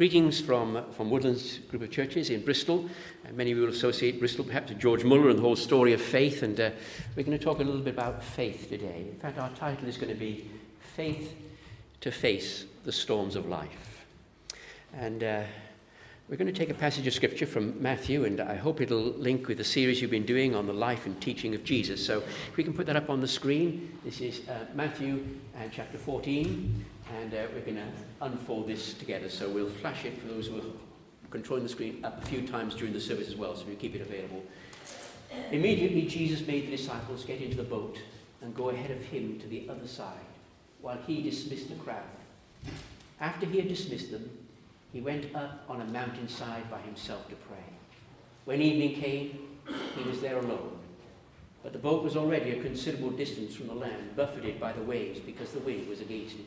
Greetings from, from Woodlands Group of Churches in Bristol. Uh, many of you will associate Bristol perhaps with George Muller and the whole story of faith, and uh, we're going to talk a little bit about faith today. In fact, our title is going to be Faith to Face the Storms of Life. And uh, we're going to take a passage of scripture from Matthew, and I hope it'll link with the series you've been doing on the life and teaching of Jesus. So if we can put that up on the screen, this is uh, Matthew uh, chapter 14, and uh, we're going to unfold this together. So we'll flash it for those who are controlling the screen up a few times during the service as well, so we keep it available. Immediately, Jesus made the disciples get into the boat and go ahead of him to the other side, while he dismissed the crowd. After he had dismissed them, he went up on a mountainside by himself to pray. When evening came, he was there alone. But the boat was already a considerable distance from the land, buffeted by the waves because the wind was against it.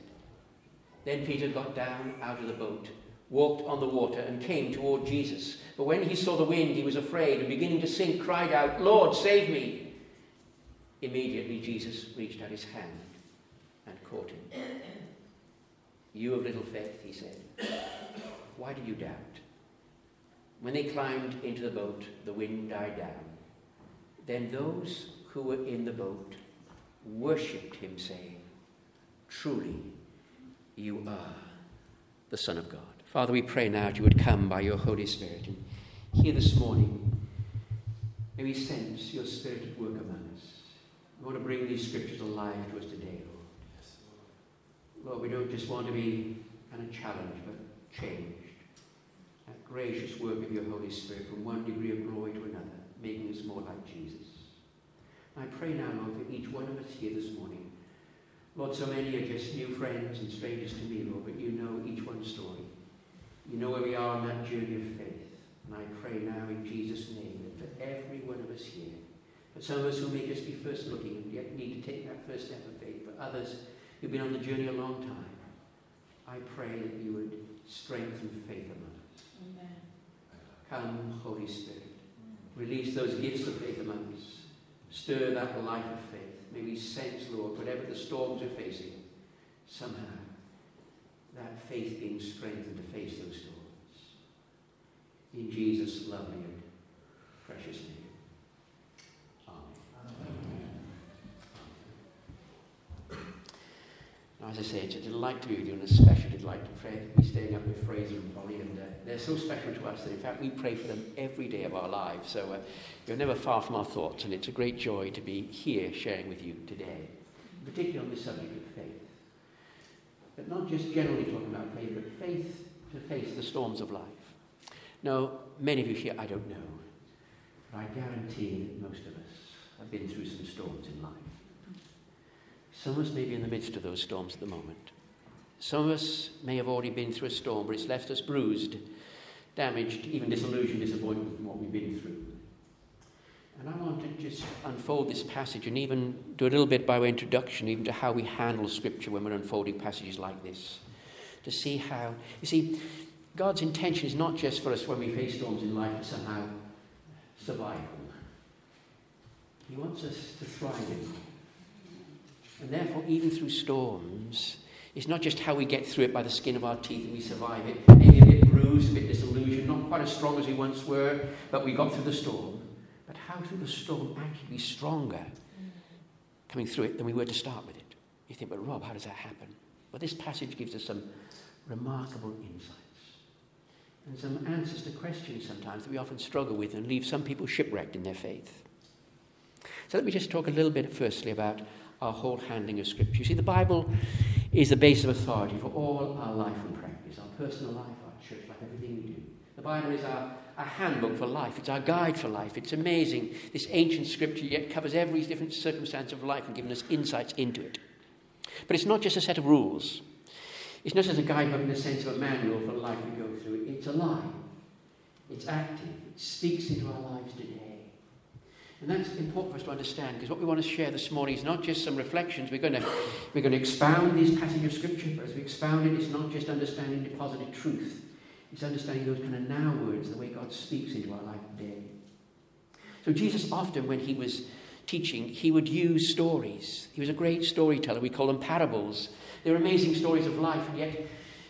Then Peter got down out of the boat, walked on the water, and came toward Jesus. But when he saw the wind, he was afraid, and beginning to sink, cried out, Lord, save me! Immediately Jesus reached out his hand and caught him. You of little faith, he said, why do you doubt? When they climbed into the boat, the wind died down. Then those who were in the boat worshipped him, saying, Truly, you are the Son of God. Father, we pray now that you would come by your Holy Spirit and here this morning, may we sense your Spirit at work among us. We want to bring these scriptures alive to us today, Lord. Lord, we don't just want to be kind of challenged, but changed. That gracious work of your Holy Spirit from one degree of glory to another, making us more like Jesus. I pray now, Lord, for each one of us here this morning. Lord, so many are just new friends and strangers to me, Lord, but you know each one's story. You know where we are on that journey of faith. And I pray now in Jesus' name that for every one of us here, for some of us who may just be first looking and yet need to take that first step of faith, for others who've been on the journey a long time, I pray that you would strengthen faith among us. Amen. Come, Holy Spirit. Release those gifts of faith among us. Stir that life of faith. May we sense, Lord, whatever the storms we're facing, somehow that faith being strengthened to face those storms. In Jesus' lovely and precious name. As I say, it's a delight to be with you, and a special delight to pray, be staying up with Fraser and Bonnie, and uh, they're so special to us that, in fact, we pray for them every day of our lives. So uh, you're never far from our thoughts, and it's a great joy to be here sharing with you today, particularly on the subject of faith. But not just generally talking about faith, but faith to face the storms of life. Now, many of you here, I don't know, but I guarantee that most of us have been through some storms in life. Some of us may be in the midst of those storms at the moment. Some of us may have already been through a storm, but it's left us bruised, damaged, even disillusioned, disappointed from what we've been through. And I want to just unfold this passage and even do a little bit by way of introduction, even to how we handle Scripture when we're unfolding passages like this. To see how, you see, God's intention is not just for us when we face storms in life to somehow survive them. He wants us to thrive in them. And therefore, even through storms, it's not just how we get through it by the skin of our teeth and we survive it, maybe a bit bruised, a bit disillusioned, not quite as strong as we once were, but we got through the storm. But how through the storm actually be stronger coming through it than we were to start with it? You think, but Rob, how does that happen? Well, this passage gives us some remarkable insights and some answers to questions sometimes that we often struggle with and leave some people shipwrecked in their faith. So let me just talk a little bit firstly about our whole handling of Scripture. You see, the Bible is the base of authority for all our life and practice, our personal life, our church life, everything we do. The Bible is our, our handbook for life, it's our guide for life. It's amazing. This ancient Scripture yet covers every different circumstance of life and giving us insights into it. But it's not just a set of rules. It's not just a guidebook in the sense of a manual for life we go through. It's alive. It's active. It speaks into our lives today. And that's important for us to understand because what we want to share this morning is not just some reflections. We're going to, we're going to expound these passages of Scripture, but as we expound it, it's not just understanding deposited truth. It's understanding those kind of now words, the way God speaks into our life today. So Jesus often, when he was teaching, he would use stories. He was a great storyteller. We call them parables. They're amazing stories of life, and yet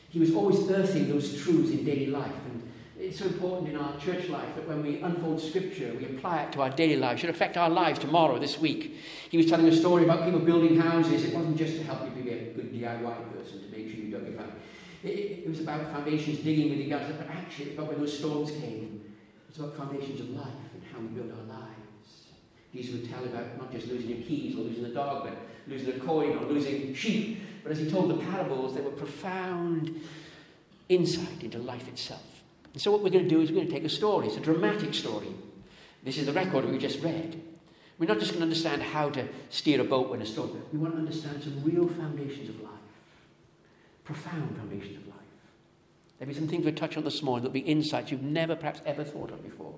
he was always earthing those truths in daily life. And it's so important in our church life that when we unfold scripture, we apply it to our daily life. It should affect our lives tomorrow, this week. He was telling a story about people building houses. It wasn't just to help you be a good DIY person, to make sure you dug your foundation. It, it, was about foundations digging with the guns, but actually it's about when those storms came. It's about foundations of life and how we build our lives. Jesus would tell about not just losing your keys or losing the dog, but losing a coin or losing sheep. But as he told the parables, they were profound insight into life itself. And so what we're going to do is we're going to take a story. It's a dramatic story. This is the record we just read. We're not just going to understand how to steer a boat when a storm. We want to understand some real foundations of life. Profound foundations of life. There'll be some things we'll touch on this morning. There'll be insights you've never perhaps ever thought of before.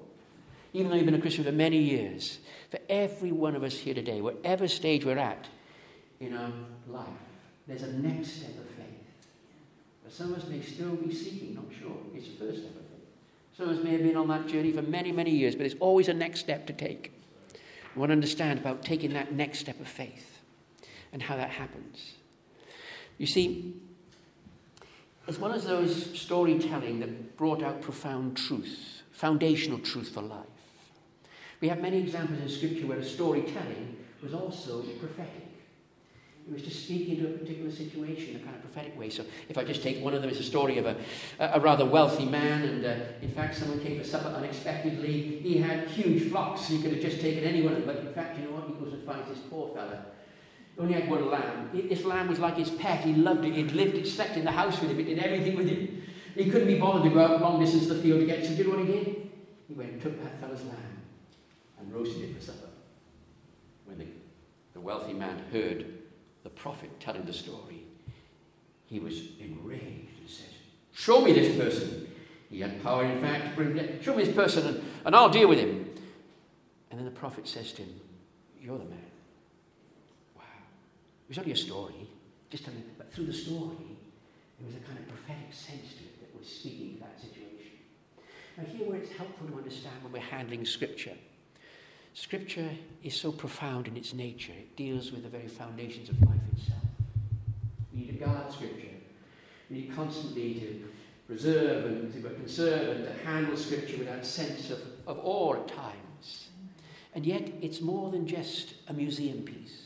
Even though you've been a Christian for many years, for every one of us here today, whatever stage we're at in our life, there's a next step of faith. But some of us may still be seeking, not sure. It's the first step. Some of us may have been on that journey for many, many years, but there's always a next step to take. We want to understand about taking that next step of faith and how that happens. You see, as well as those storytelling that brought out profound truth, foundational truth for life, we have many examples in Scripture where the storytelling was also prophetic. It was to speak into a particular situation in a kind of prophetic way. So if I just take one of them, it's a story of a, a rather wealthy man, and uh, in fact, someone came for supper unexpectedly. He had huge flocks, he could have just taken anyone, but in fact, you know what? He goes and finds this poor fella. He only had one lamb. This lamb was like his pet. He loved it. He'd lived it, slept in the house with him. It did everything with him. He couldn't be bothered to go out long distance to the field to get it. So, do you know what he did? He went and took that fella's lamb and roasted it for supper. When the, the wealthy man heard the prophet telling the story, he was enraged and said, Show me this person. He had power, in fact, to bring death. Show me this person and, and I'll deal with him. And then the prophet says to him, You're the man. Wow. It was only a story, just minute, but through the story, there was a kind of prophetic sense to it that was speaking to that situation. Now, here where it's helpful to understand when we're handling scripture Scripture is so profound in its nature, it deals with the very foundations of life itself. We need to guard Scripture. We need constantly to preserve and to conserve and to handle Scripture with that sense of, of awe at times. And yet, it's more than just a museum piece.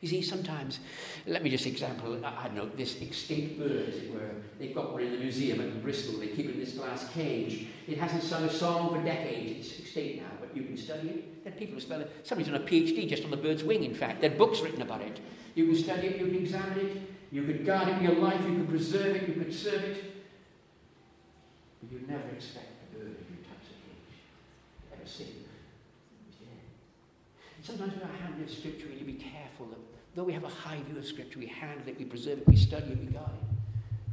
You see, sometimes, let me just example, I don't know, this extinct bird, as it were. They've got one in the museum in Bristol. They keep it in this glass cage. It hasn't sung a song for decades. It's extinct now, you can study it. There are people who spell it. Somebody's done a PhD just on the bird's wing, in fact. There are books written about it. You can study it, you can examine it, you could guard it in your life, you could preserve it, you could serve it. But you never expect a bird if you touch a cage ever see Sometimes with our handling of Scripture, we need to be careful that though we have a high view of Scripture, we handle it, we preserve it, we study it, we guard it.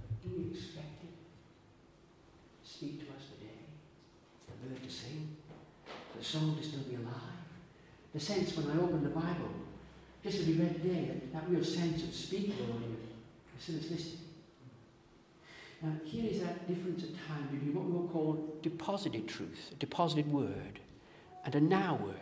But do we expect it speak to us today? The bird to sing? The soul to still be alive? The sense when I open the Bible, just as we read today, that, that real sense of speaking, Lord, as soon as listening. Now, here is that difference at time between what we will call deposited truth, a deposited word, and a now word.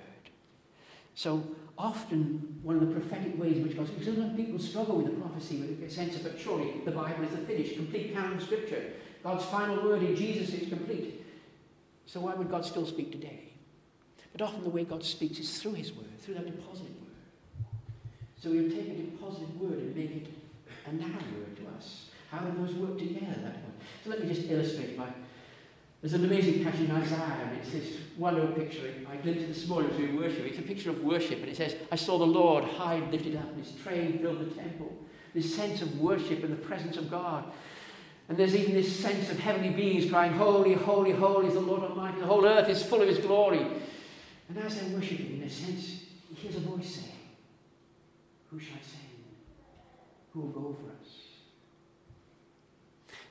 So often one of the prophetic ways in which God speaks, sometimes people struggle with the prophecy with a sense of, but surely the Bible is the finished, complete canon of Scripture. God's final word in Jesus is complete. So why would God still speak today? But often the way God speaks is through His word, through that deposit word. So we'll take a deposit word and make it a now word to us. How do those work together? That one. So let me just illustrate by there's an amazing passage in Isaiah, and it's this one little picture. I glimpsed this morning as we worship. It's a picture of worship, and it says, I saw the Lord high and lifted up, and his train filled the temple. This sense of worship and the presence of God. And there's even this sense of heavenly beings crying, Holy, holy, holy is the Lord Almighty. The whole earth is full of his glory. And as they're worshiping, in a sense, he hears a voice saying, Who shall I send? Who will go for us?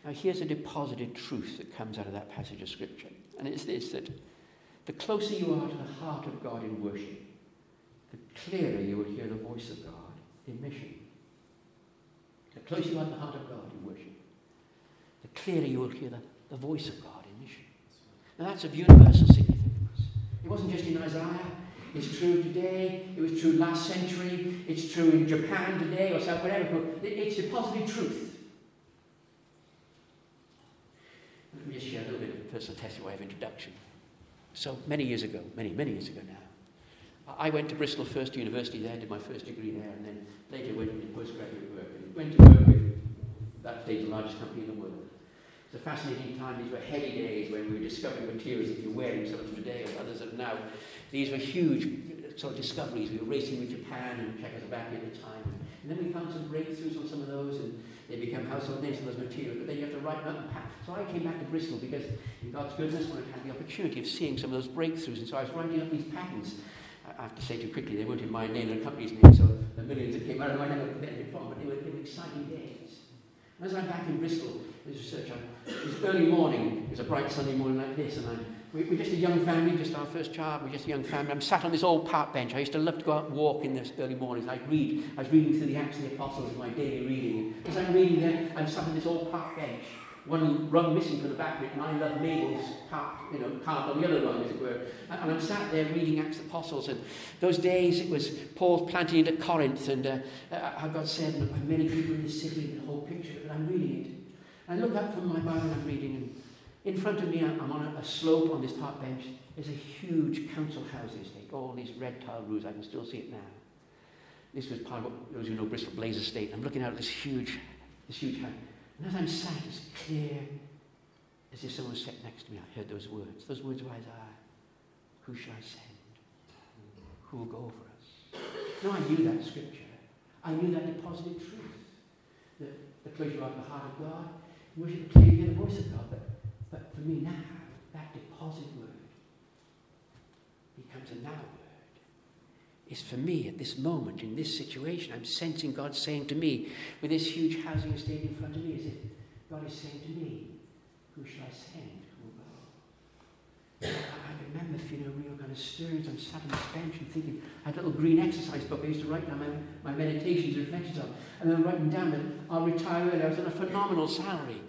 Now, here's a deposited truth that comes out of that passage of Scripture. And it's this that the closer you are to the heart of God in worship, the clearer you will hear the voice of God in mission. The closer you are to the heart of God in worship, the clearer you will hear the, the voice of God in mission. Now, that's of universal significance. It wasn't just in Isaiah. It's true today. It was true last century. It's true in Japan today or South whatever. But It's deposited truth. Let me just share a little bit of personal testimony of introduction. So many years ago, many, many years ago now, I went to Bristol First University there, did my first degree there, and then later went into postgraduate work. And went to work with that the largest company in the world. It's a fascinating time. These were heady days when we were discovering materials that you're wearing, some of today or others of now. These were huge uh, sort of discoveries. We were racing with Japan and Czechoslovakia at the time. And then we found some breakthroughs on some of those, and they become household names of those materials. But then you have to write them up So I came back to Bristol because, in God's goodness, when I had the opportunity of seeing some of those breakthroughs. And so I was writing up these patents. I have to say too quickly, they weren't in my name, and the company's name, so the millions that came out of my name were from, but they were, they were exciting days. As I'm back in Bristol, this research, I, it was early morning, it was a bright Sunday morning like this, and I'm we, are just a young family, just our first child. We're just a young family. I'm sat on this old park bench. I used to love to go out and walk in this early mornings. I'd read. I was reading through the Acts of the Apostles in my daily reading. As I'm reading there, I'm sat on this old park bench. One rung missing from the back of it, and I love Mabel's park, you know, carved on the other rung, as it were. And, I'm sat there reading Acts of the Apostles. And those days, it was Paul planting into Corinth, and uh, uh, God said, many people in the city, the whole picture. But I'm reading it. And I look up from my Bible I'm reading, and in front of me, I'm on a, a slope on this park bench. There's a huge council house estate, all these red tile roofs. I can still see it now. This was part of what those who know Bristol Blaise Estate. I'm looking out at this huge, this huge house. And as I'm sat, as clear as if someone sat next to me. I heard those words. Those words of Isaiah. Who shall I send? Who will go for us? No, I knew that scripture. I knew that deposited truth. That the closer of the heart of God, should clearly hear the voice of God. But but for me now, that deposit word becomes a now word. Is for me at this moment, in this situation, I'm sensing God saying to me, with this huge housing estate in front of me, is it God is saying to me, Who shall I send? Who will go? I, remember feeling a real kind of stirrings. I'm sat on this bench and thinking, I had a little green exercise book I used to write down my, my meditations, and reflections on. And then writing down that I'll retire early. I was on a phenomenal salary.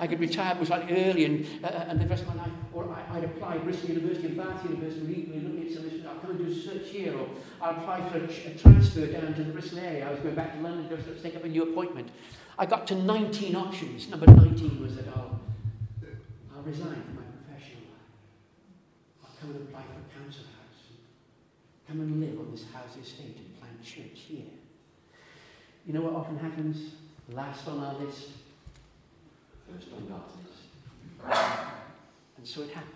I could retire like early and, uh, and of my life, or I, would apply Bristol University and Bath University, legally looking at some I'll come and do a search here, or I'll apply for a, a, transfer down to the Bristol area. I was going back to London to take up a new appointment. I got to 19 options. Number 19 was that I'll, I'll resign from my professional life. I'll come and apply for a council house. Come and live on this house estate and plant church here. You know what often happens? Last on our list, list. And so it happened.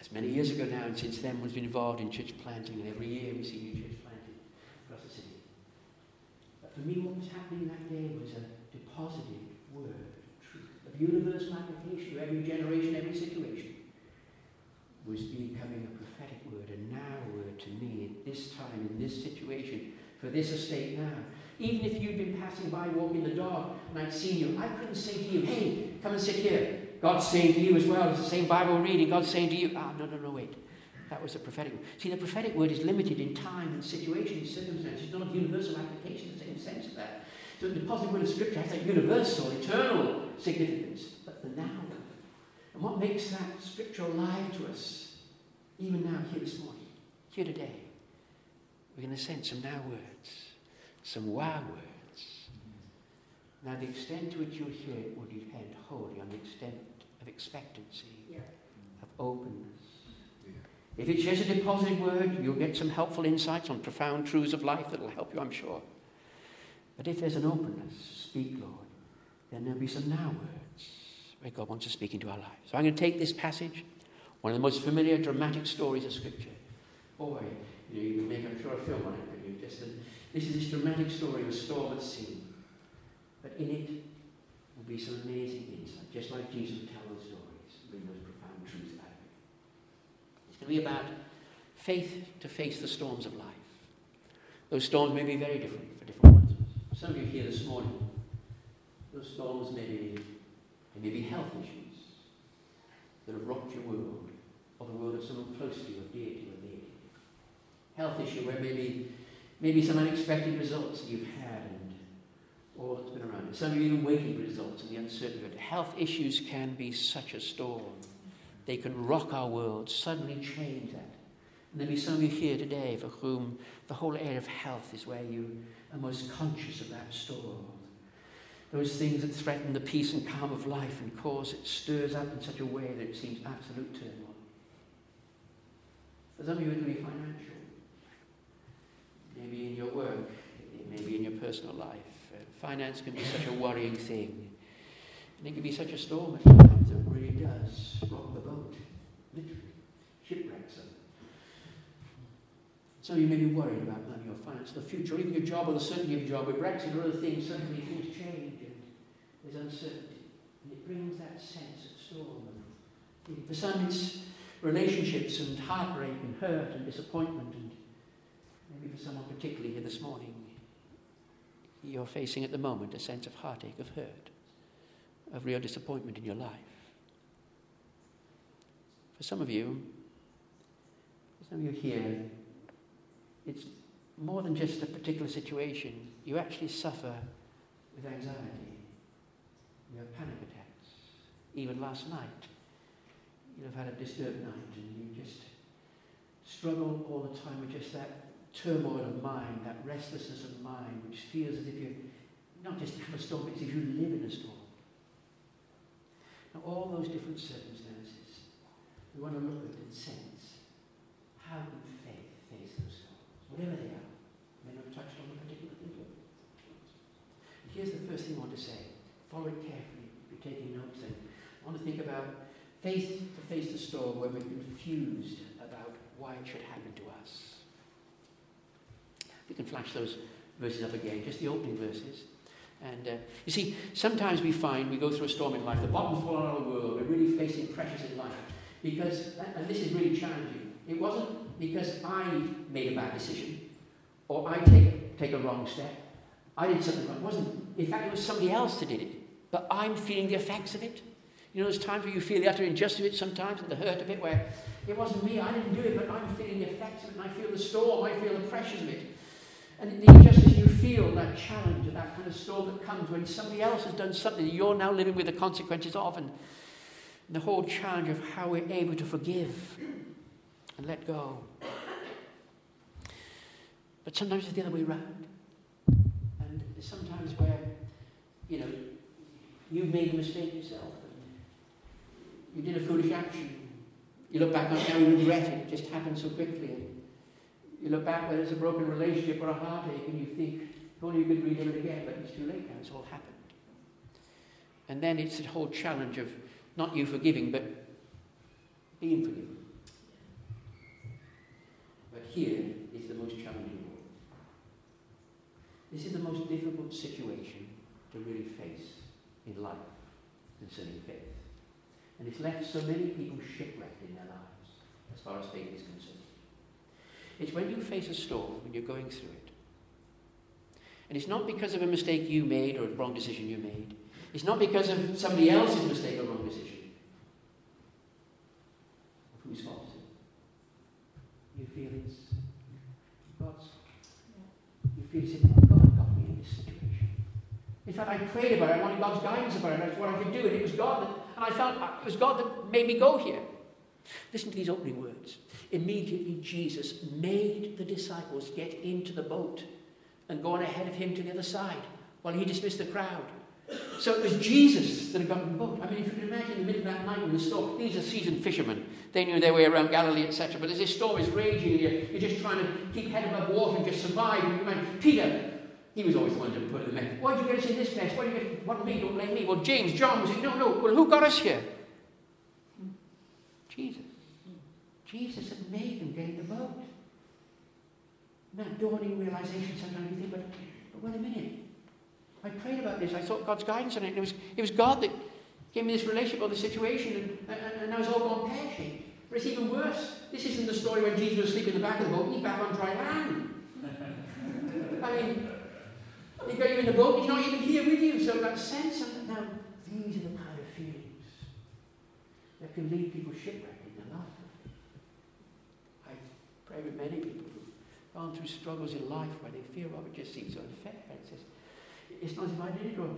As many years ago now, and since then, we've been involved in church planting, and every year we see new church planting across the city. But for me, what was happening that day was a deposited word of truth, of universal application to every generation, every situation, was becoming a prophetic word, a now word to me at this time, in this situation, for this estate now. Even if you'd been passing by, walking the dog, and I'd seen you, I couldn't say to you, hey, come and sit here. God's saying to you as well. It's the same Bible reading. God's saying to you, ah, no, no, no, wait. That was the prophetic word. See, the prophetic word is limited in time and situation, and circumstances. It's not of universal application in the same sense of that. So the positive word of Scripture has that universal, eternal significance, but the now. And what makes that Scripture alive to us, even now, here this morning, here today, we're going to send some now words some wow words. Now, the extent to which you'll hear it will depend wholly on the extent of expectancy, yeah. of openness. Yeah. If it's just a deposited word, you'll get some helpful insights on profound truths of life that will help you, I'm sure. But if there's an openness, speak, Lord, then there'll be some now words where God wants to speak into our lives. So I'm going to take this passage, one of the most familiar dramatic stories of Scripture. Boy, you, know, you can make, I'm sure, a film on it, but you? Just this is this dramatic story of a storm at sea. But in it will be some amazing insight, just like Jesus would tell those stories, bring those profound truths out of it. It's going to be about faith to face the storms of life. Those storms may be very different for different ones. Some of you here this morning, those storms may be It may be health issues that have rocked your world, or the world of someone close to you, or dear to you, or near to you. Health issue where maybe, maybe some unexpected results you've had and all that's been around. Some of you even for results and the uncertainty of it. Health issues can be such a storm. They can rock our world, suddenly change that. And there'll be some of you here today for whom the whole area of health is where you are most conscious of that storm. Those things that threaten the peace and calm of life and cause it stirs up in such a way that it seems absolute turmoil. For some of you, it'll be financial. Maybe in your work, maybe in your personal life. Uh, finance can be such a worrying thing. And it can be such a storm at times that really does rock the boat, literally, shipwrecks them. So you may be worried about money or finance, the future, even your job or the certainty of your job. With Brexit or other things, suddenly things change and there's uncertainty. And it brings that sense of storm. For some, it's relationships and heartbreak and hurt and disappointment. And maybe for someone particularly here this morning, you're facing at the moment a sense of heartache, of hurt, of real disappointment in your life. For some of you, some of you here, it's more than just a particular situation. You actually suffer with anxiety. You have panic attacks. Even last night, you've had a disturbed night and you just struggle all the time with just that turmoil of mind, that restlessness of mind, which feels as if you not just have a storm, but as if you live in a storm. Now, all those different circumstances, we want to look at and sense how can faith face themselves, whatever they are. May not have touched on a particular thing. Here's the first thing I want to say. Follow it carefully. Be taking notes, then I want to think about faith to face the storm where we're confused about why it should happen can flash those verses up again, just the opening verses. And uh, you see, sometimes we find we go through a storm in life, the bottom's fallen out of the world, we're really facing pressures in life. Because, and this is really challenging, it wasn't because I made a bad decision or I take, take a wrong step. I did something wrong. It wasn't. In fact, it was somebody else that did it. But I'm feeling the effects of it. You know, there's times where you feel the utter injustice of it sometimes and the hurt of it where it wasn't me, I didn't do it, but I'm feeling the effects of it and I feel the storm, I feel the pressures of it. And the injustice you feel, that challenge of that kind of storm that comes when somebody else has done something that you're now living with the consequences of, and the whole challenge of how we're able to forgive and let go. But sometimes it's the other way around. And sometimes where, you know, you've made a mistake yourself and you did a foolish action. You look back on it now, you regret it. It just happened so quickly. You look back where there's a broken relationship or a heartache and you think, if only you could relive it again, but it's too late now, it's all happened. And then it's the whole challenge of not you forgiving, but being forgiven. But here is the most challenging one. This is the most difficult situation to really face in life concerning faith. And it's left so many people shipwrecked in their lives as far as faith is concerned. It's when you face a storm, when you're going through it. And it's not because of a mistake you made or a wrong decision you made. It's not because of somebody else's mistake or wrong decision. Whose fault is it? You feel it's God's you feel oh, God got me in this situation. In fact, I prayed about it. I wanted God's guidance about it. That's what I could do. And it was God that, and I felt uh, it was God that made me go here. Listen to these opening words. Immediately, Jesus made the disciples get into the boat and go on ahead of him to the other side while he dismissed the crowd. So it was Jesus that had got in the boat. I mean, if you can imagine in the middle of that night when the storm, these are seasoned fishermen. They knew their way around Galilee, etc. But as this storm is raging, you're, you're just trying to keep head above water and just survive. And you imagine, Peter, he was always the one to put in the mess. Why did you get us in this mess? Why did you get, what me, don't blame me. Well, James, John was it? No, no. Well, who got us here? Jesus. Jesus had made them get in the boat. And that dawning realization sometimes you think, but, but wait a minute. I prayed about this. I sought God's guidance on it. And it was, it was God that gave me this relationship or this situation, and, and, and now it's all gone pear shaped. But it's even worse. This isn't the story when Jesus was asleep in the back of the boat and he's back on dry land. I mean, he got you in the boat, but he's not even here with you. So that sense of now, these are the kind of feelings can leave people shipwrecked in their life. I pray with many people who've gone through struggles in life where they feel, oh, it just seems unfair. It's, just, it's not as if I did it, or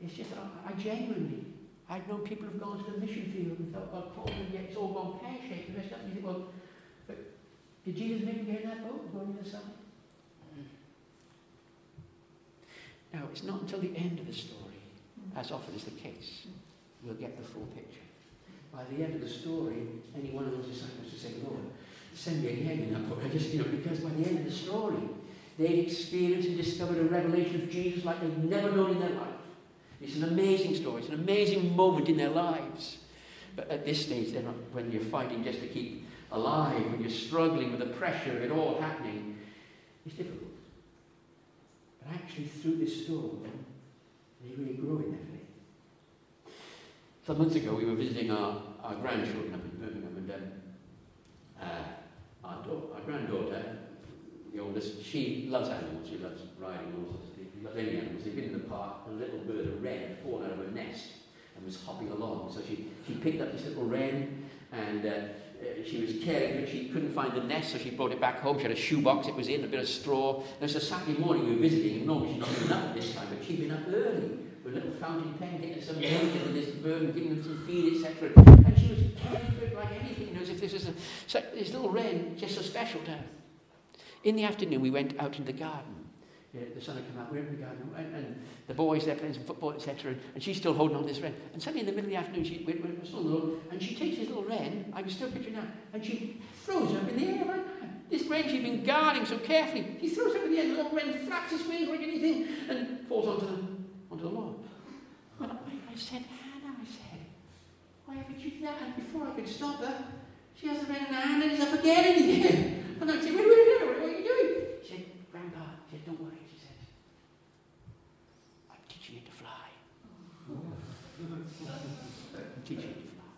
it's just I, I genuinely, I've known people who've gone to the mission field and felt God called them, yet it's all gone pear-shaped. And you think, well, but did Jesus make me get in that boat and go on the side? Mm. Now, it's not until the end of the story, as often is the case, we'll get the full picture. By the end of the story, any one of those disciples would say, Lord, send me again in that book. I just, you know, because by the end of the story, they'd experienced and discovered a revelation of Jesus like they'd never known in their life. It's an amazing story. It's an amazing moment in their lives. But at this stage, they're not, when you're fighting just to keep alive, when you're struggling with the pressure of it all happening, it's difficult. But actually, through this storm, they really grow in their faith. Some months ago, we were visiting our, our grandchildren up in Birmingham, and um, uh, our, our granddaughter, the oldest, she loves animals. She loves riding horses. She loves any animals. They've been in the park, a little bird, a wren, had fallen out of her nest and was hopping along. So she, she picked up this little wren and uh, uh, she was caring but she couldn't find the nest, so she brought it back home. She had a shoebox it was in, a bit of straw. It was a Saturday morning we were visiting, and normally she's not been up this time, but she'd been up early with a little fountain pen, getting some milk and this bird giving them some feed, etc. And she was for it like anything, you know, as if this was a, so this little wren just a special to her. In the afternoon, we went out in the garden yeah, the sun had come out, we're in the garden, and, and the boys there playing some football, etc. And, she's still holding on to this wren. And suddenly in the middle of the afternoon, she went, went, still alone, and she takes this little wren, I can still picture now, and she throws it up in the air like that. This wren she'd been guarding so carefully, she throws it up in the air, the little wren flaps his wings like anything, and falls onto the, onto the lawn. And I, I said, Hannah, I said, why haven't you done that? And before I could stop her, she has the wren in her hand and it's up again in the. And I said, wait, wait, wait, what are you doing? She said, Grandpa, she said, don't worry. She said, I'm teaching you to fly. I'm teaching you to fly.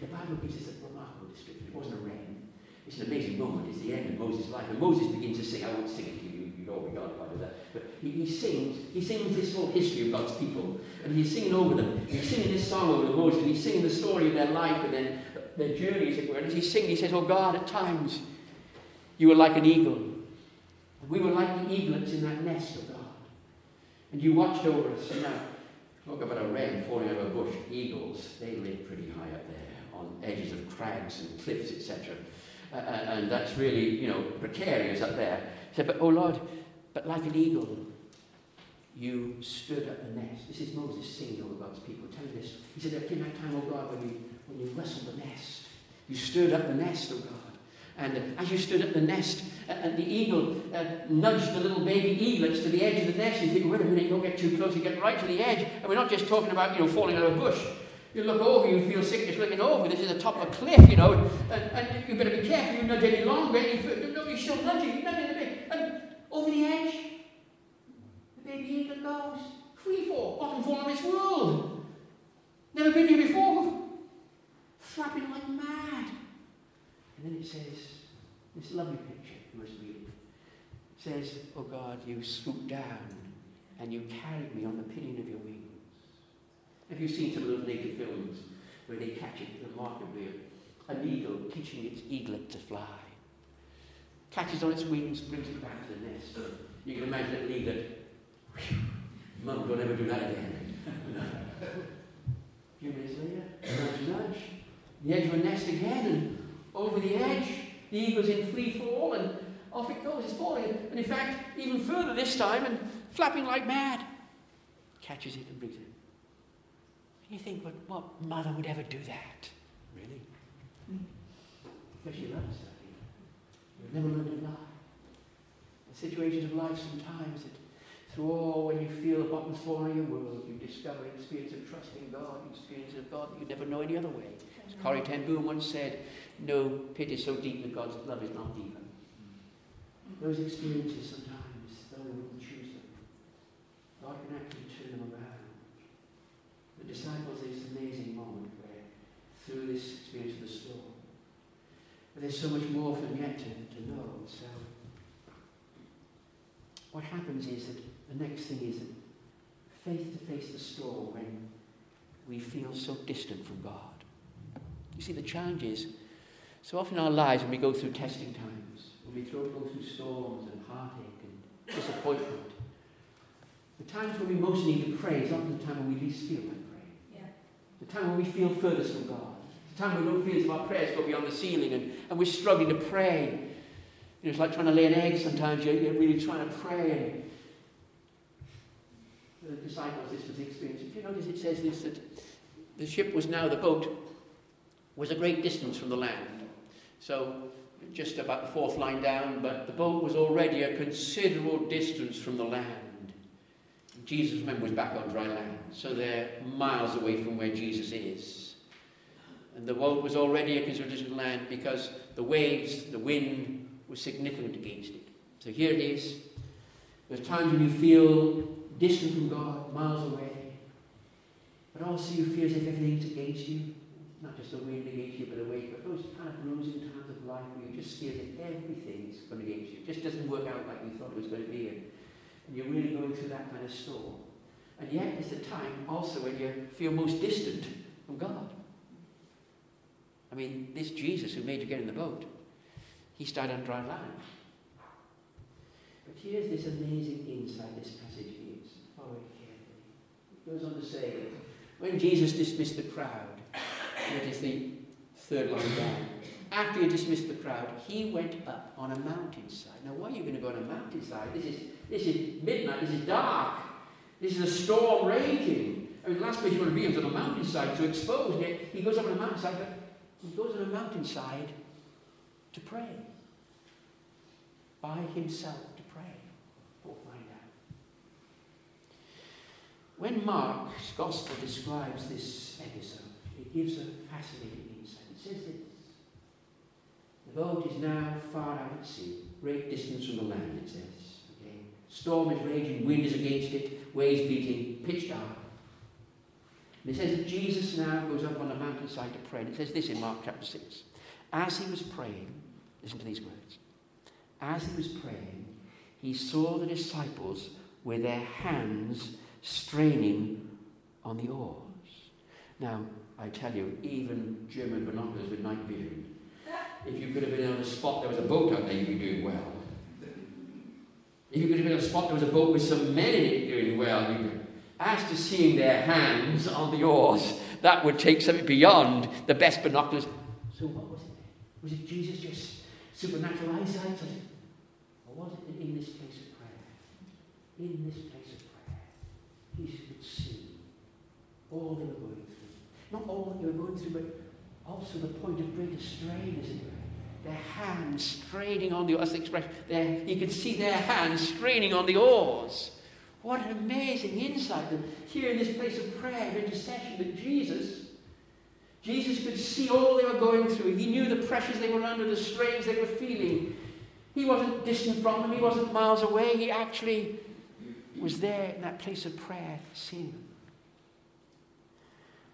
The Bible gives us a remarkable description. It wasn't a wren. It's an amazing moment. It's the end of Moses' life. And Moses begins to sing. I won't sing it to you. You'd all be gone if I do that. But he, he sings. He sings this whole history of God's people. And he's singing over them. He's singing this song over the Moses. And he's singing the story of their life and then their journey, as it were. And as he's singing, he says, Oh God, at times you were like an eagle. We were like the eaglets in that nest of God. And you watched over us. And now Talk about a wren falling out of a bush. Eagles, they live pretty high up there on edges of crags and cliffs, etc. Uh, and that's really, you know, precarious up there. He said, but, oh Lord, but like an eagle, you stood at the nest. This is Moses singing over God's people, Tell telling this. He said, there came that time, oh God, when you, when you wrestled the nest. You stood at the nest, oh God. And as you stood at the nest, and the eagle uh, nudged the little baby eaglets to the edge of the nest, you think, wait a minute, don't get too close, you get right to the edge. And we're not just talking about, you know, falling out of a bush. You look over, you feel sick just looking over. This is the top of a cliff, you know, and, and you better be careful. You nudge any longer, you no, you're still nudging, nudging a bit. And over the edge, the baby eagle goes. Free fall, bottom fall in this world. Never been here before. Flapping like mad. And then it says, this lovely picture you must read it. says, Oh God, you swooped down and you carried me on the pinion of your wings. Have you seen some of those nature films where they catch it remarkably? An eagle teaching its eaglet to fly. Catches on its wings, brings it back to the nest. You can imagine that eaglet, Mum, don't ever do that again. a few minutes later, nudge, nudge, the edge of a nest again, and over the edge. The eagle's in free fall and off it goes. It's falling. And in fact, even further this time and flapping like mad. Catches it and brings it. And you think, well, what mother would ever do that? Really? Hmm. Because she loves us. Never learn to fly. The situations of life sometimes that through all when you feel the bottom falling in your world, you discover an experience of trusting God, an experience of God that you never know any other way. As Corrie ten Boom once said, no pit is so deep that God's love is not deeper. Those experiences sometimes, though we wouldn't choose them, God can actually turn them around. The disciples, this amazing moment where, through this experience of the storm, but there's so much more for them yet to, to know. So, what happens is that the next thing is that faith to face the storm when we feel so distant from God. You see, the challenge is so often in our lives when we go through testing times, when we throw go through storms and heartache and disappointment, the times when we most need to pray is often the time when we least feel like praying. Yeah. The time when we feel furthest from God. The time when we don't feel as if our prayers go beyond the ceiling and, and we're struggling to pray. You know, it's like trying to lay an egg sometimes. You're, you're really trying to pray. The disciples, this was the experience. If you notice, it says this that the ship was now, the boat was a great distance from the land. So just about the fourth line down, but the boat was already a considerable distance from the land. Jesus, remember, was back on dry land, so they're miles away from where Jesus is. And the boat was already a distance land because the waves, the wind, was significant against it. So here it is. There's times when you feel distant from God, miles away, but also you feel as if everything's against you. Not just the wind against you, but the waves, but those kind of bruising times of life where you just feel that everything's going against you. It just doesn't work out like you thought it was going to be. And you're really going through that kind of storm. And yet, it's a time also when you feel most distant from God. I mean, this Jesus who made you get in the boat, he started on dry land. But here's this amazing insight this passage gives. Follow it carefully. It goes on to say, when Jesus dismissed the crowd, that is the third line down, after he dismissed the crowd, he went up on a mountainside. Now, why are you going to go on a mountainside? This is, this is midnight, this is dark, this is a storm raging. I mean, the last place you want to be is on a mountainside to expose. Yet he goes up on a mountainside, he goes on a mountainside to pray. By himself to pray. We'll find out. When Mark's Gospel describes this episode, it gives a fascinating insight. It says that the boat is now far out at sea, great distance from the land, it says. Okay? Storm is raging, wind is against it, waves beating, pitch dark. And it says Jesus now goes up on the mountainside to pray. And it says this in Mark chapter 6. As he was praying, listen to these words. As he was praying, he saw the disciples with their hands straining on the oars. Now, I tell you, even German binoculars with night vision if you could have been on a spot there was a boat out there, you'd be doing well. If you could have been on a spot there was a boat with some men in it doing well, you'd be. As to seeing their hands on the oars, that would take something beyond the best binoculars. So what was it? Was it Jesus just supernatural eyesight? Or was it in this place of prayer? In this place of prayer, he could see all they were going through. Not all that they were going through, but also the point of greatest strain, isn't it? Their hands straining on the oars. expression. Their, can see their hands straining on the oars. What an amazing insight that here in this place of prayer, intercession, that Jesus, Jesus could see all they were going through. He knew the pressures they were under, the strains they were feeling. He wasn't distant from them. He wasn't miles away. He actually was there in that place of prayer, seeing them.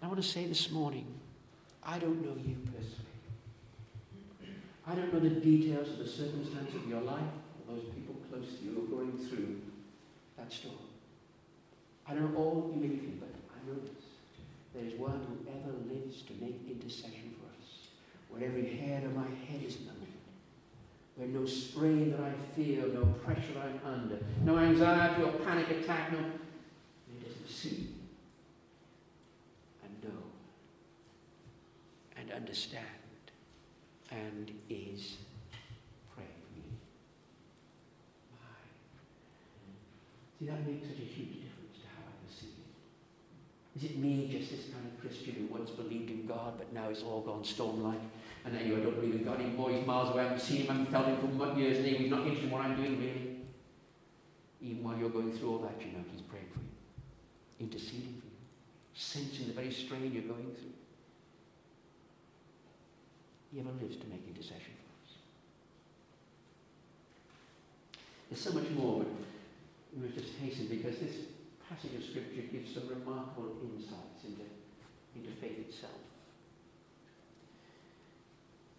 I want to say this morning, I don't know you personally. I don't know the details of the circumstance of your life or those people close to you who are going through that storm. I don't know all you may but I know this. There is one who ever lives to make intercession for us. When every hair of my head is numbered, when no strain that I feel, no pressure I'm under, no anxiety or panic attack, no, he doesn't see and know and understand and is praying for me. My. See, that makes such a huge difference to how I perceive it. Is it me, just this kind of Christian who once believed in God, but now it's all gone storm-like? And now I don't believe in God anymore. He's miles away. I haven't seen him. I haven't felt him for years. And he's not interested in what I'm doing, really. Even while you're going through all that, you know, he's praying for you, interceding for you, sensing the very strain you're going through. He ever lives to make intercession for us. There's so much more, we just hasten because this passage of Scripture gives some remarkable insights into, into faith itself.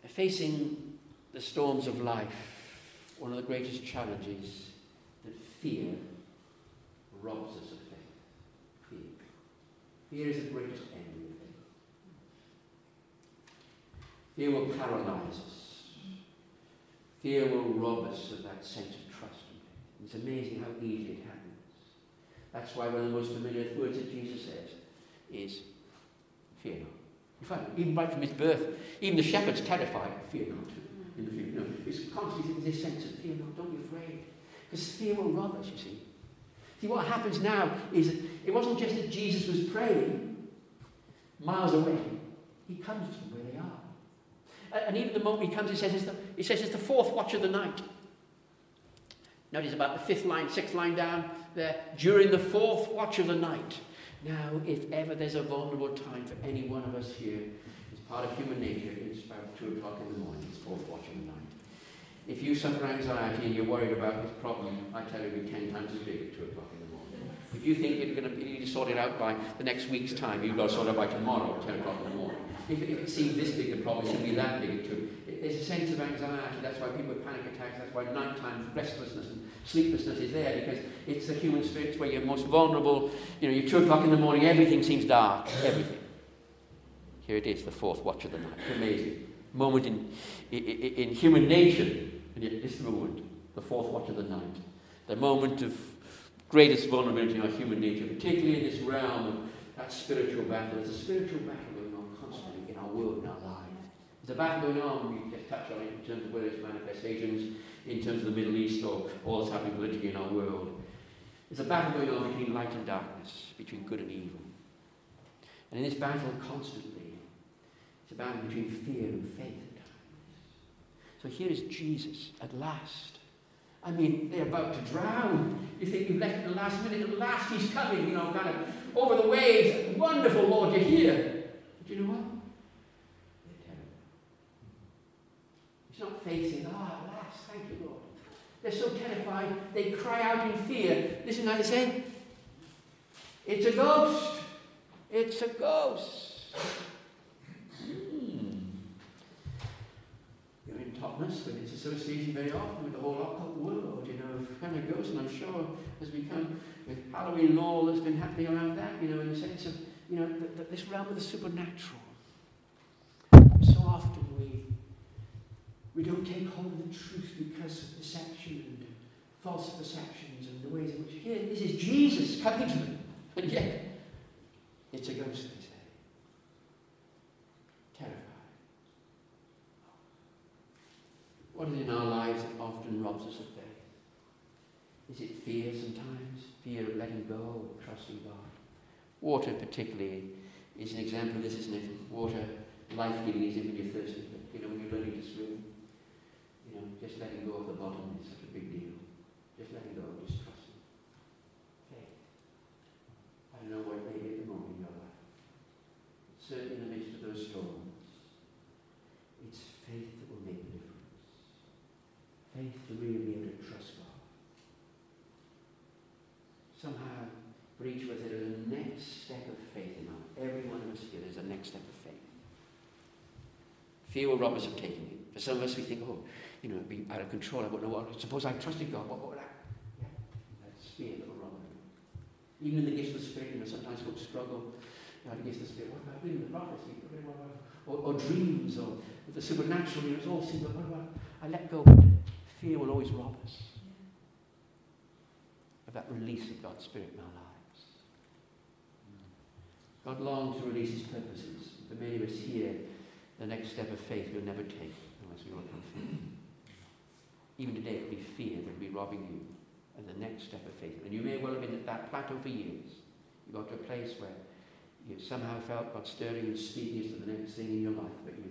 Facing the storms of life, one of the greatest challenges that fear robs us of faith. Fear. Fear is the greatest enemy of faith. Fear will paralyze us. Fear will rob us of that sense of. It's amazing how easily it happens. That's why one of the most familiar words that Jesus says is, fear not. You find, even right from his birth, even the shepherds terrified, fear not. In the fear, know, it's constantly in this sense of fear not, don't be afraid. Because fear will rob us, you see. See, what happens now is it wasn't just that Jesus was praying miles away. He comes to where they are. And even the moment he comes, he says it's the, he says it's the fourth watch of the night. Notice about the fifth line, sixth line down there. During the fourth watch of the night. Now, if ever there's a vulnerable time for any one of us here, it's part of human nature, it's about 2 o'clock in the morning, it's fourth watch of the night. If you suffer anxiety and you're worried about this problem, I tell you, be 10 times as big at 2 o'clock in the morning. If you think you're going to be sorted out by the next week's time, you've got to sort it out by tomorrow at 10 o'clock in the morning. If, if it seems this big a problem, it should be that big too. There's a sense of anxiety. That's why people have panic attacks. That's why nighttime restlessness and sleeplessness is there because it's the human spirit where you're most vulnerable. You know, you're two o'clock in the morning, everything seems dark. Everything. Here it is, the fourth watch of the night. Amazing moment in, in, in human nature, and yet this moment, the fourth watch of the night, the moment of greatest vulnerability in our human nature, particularly in this realm of that spiritual battle. There's a spiritual battle going on constantly in our world, in our lives. There's a battle going on, we just touch on it in terms of whether it's manifestations in terms of the Middle East or all that's happening politically in our world. There's a battle going on between light and darkness, between good and evil. And in this battle, constantly, it's a battle between fear and faith. So here is Jesus at last. I mean, they're about to drown. You think you've left at the last minute, at last he's coming, you know, kind of over the waves. Wonderful, Lord, you're here. But you know what? It's not facing, ah, alas, thank you, Lord. They're so terrified, they cry out in fear. Listen what they say. It's a ghost. It's a ghost. Hmm. You're in Thomas, but it's associated very often with the whole occult world, you know, kind of ghosts, and I'm sure has become with Halloween law that's been happening around that, you know, in the sense of, you know, this realm of the supernatural. So often we don't take hold of the truth because of deception and false perceptions and the ways in which, here, this is Jesus coming to them. And yet, it's a ghost, they say. Terrified. What is in our lives that often robs us of faith? Is it fear sometimes? Fear of letting go, of trusting God? Water, particularly, is an example of this, isn't it? Water, life giving is it when you're thirsty, you know, when you're learning to swim. You know, just letting go of the bottom is such a big deal. Just letting go, just trusting. Faith. I don't know what may be at the moment in your life. Certainly in the midst of those storms, it's faith that will make the difference. Faith to really be able to trust God. Somehow, for each of us, there is a next step of faith in our Every one of us here, there's a next step of faith. Fear will rob us of taking it. For some of us, we think, oh, you know, be out of control. I wouldn't know what. Suppose I trusted God. What, what would I? Yeah, that's fear that will run Even in the gifts of the Spirit, you know, sometimes folks struggle. You know, the of the Spirit. What about reading the prophecy? Or, or dreams, or the supernatural. You know, it's all simple. What about? I let go, but fear will always rob us of that release of God's Spirit in our lives. God longs to release His purposes. For many of us here, the next step of faith we'll never take unless we will come. Even today, it'll be fear that will be robbing you of the next step of faith. And you may well have been at that plateau for years. You got to a place where you somehow felt God stirring and speaking you to the next thing in your life, but you,